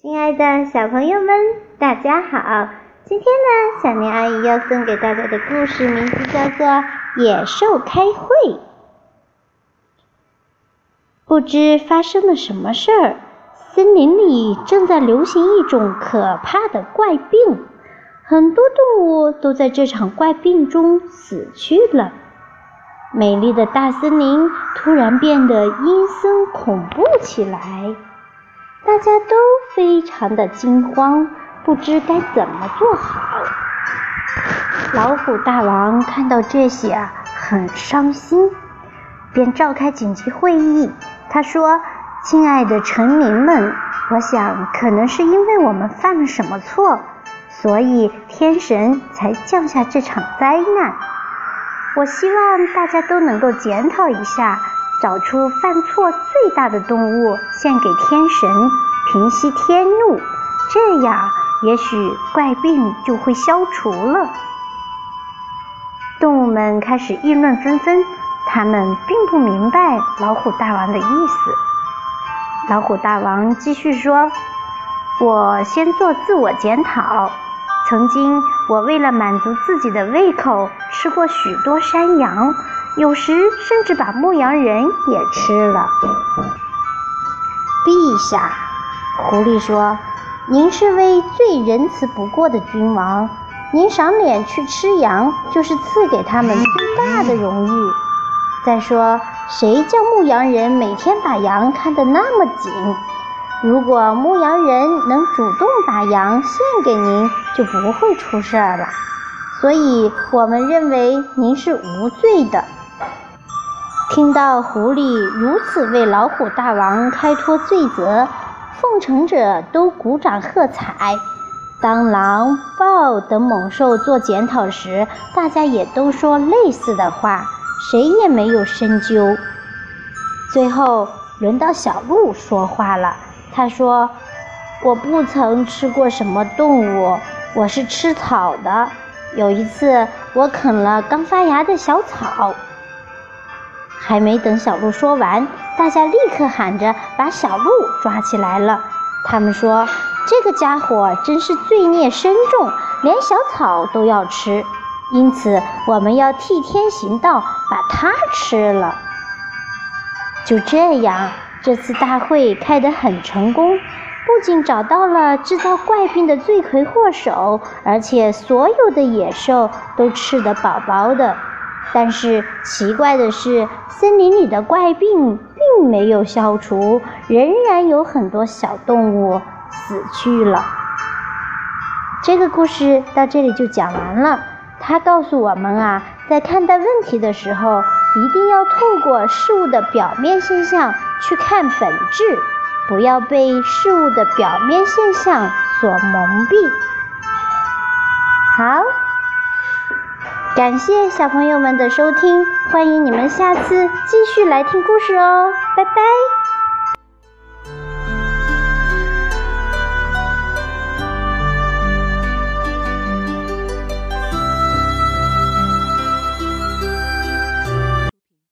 亲爱的小朋友们，大家好！今天呢，小年阿姨要送给大家的故事名字叫做《野兽开会》。不知发生了什么事儿，森林里正在流行一种可怕的怪病，很多动物都在这场怪病中死去了。美丽的大森林突然变得阴森恐怖起来。大家都非常的惊慌，不知该怎么做好。老虎大王看到这些啊，很伤心，便召开紧急会议。他说：“亲爱的臣民们，我想可能是因为我们犯了什么错，所以天神才降下这场灾难。我希望大家都能够检讨一下。”找出犯错最大的动物，献给天神，平息天怒，这样也许怪病就会消除了。动物们开始议论纷纷，他们并不明白老虎大王的意思。老虎大王继续说：“我先做自我检讨。曾经，我为了满足自己的胃口，吃过许多山羊。”有时甚至把牧羊人也吃了。陛下，狐狸说：“您是位最仁慈不过的君王，您赏脸去吃羊，就是赐给他们最大的荣誉。再说，谁叫牧羊人每天把羊看得那么紧？如果牧羊人能主动把羊献给您，就不会出事儿了。所以我们认为您是无罪的。”听到狐狸如此为老虎大王开脱罪责，奉承者都鼓掌喝彩。当狼、豹等猛兽做检讨时，大家也都说类似的话，谁也没有深究。最后轮到小鹿说话了，他说：“我不曾吃过什么动物，我是吃草的。有一次，我啃了刚发芽的小草。”还没等小鹿说完，大家立刻喊着把小鹿抓起来了。他们说：“这个家伙真是罪孽深重，连小草都要吃，因此我们要替天行道，把它吃了。”就这样，这次大会开得很成功，不仅找到了制造怪病的罪魁祸首，而且所有的野兽都吃得饱饱的。但是奇怪的是，森林里的怪病并没有消除，仍然有很多小动物死去了。这个故事到这里就讲完了。它告诉我们啊，在看待问题的时候，一定要透过事物的表面现象去看本质，不要被事物的表面现象所蒙蔽。好。感谢小朋友们的收听，欢迎你们下次继续来听故事哦，拜拜。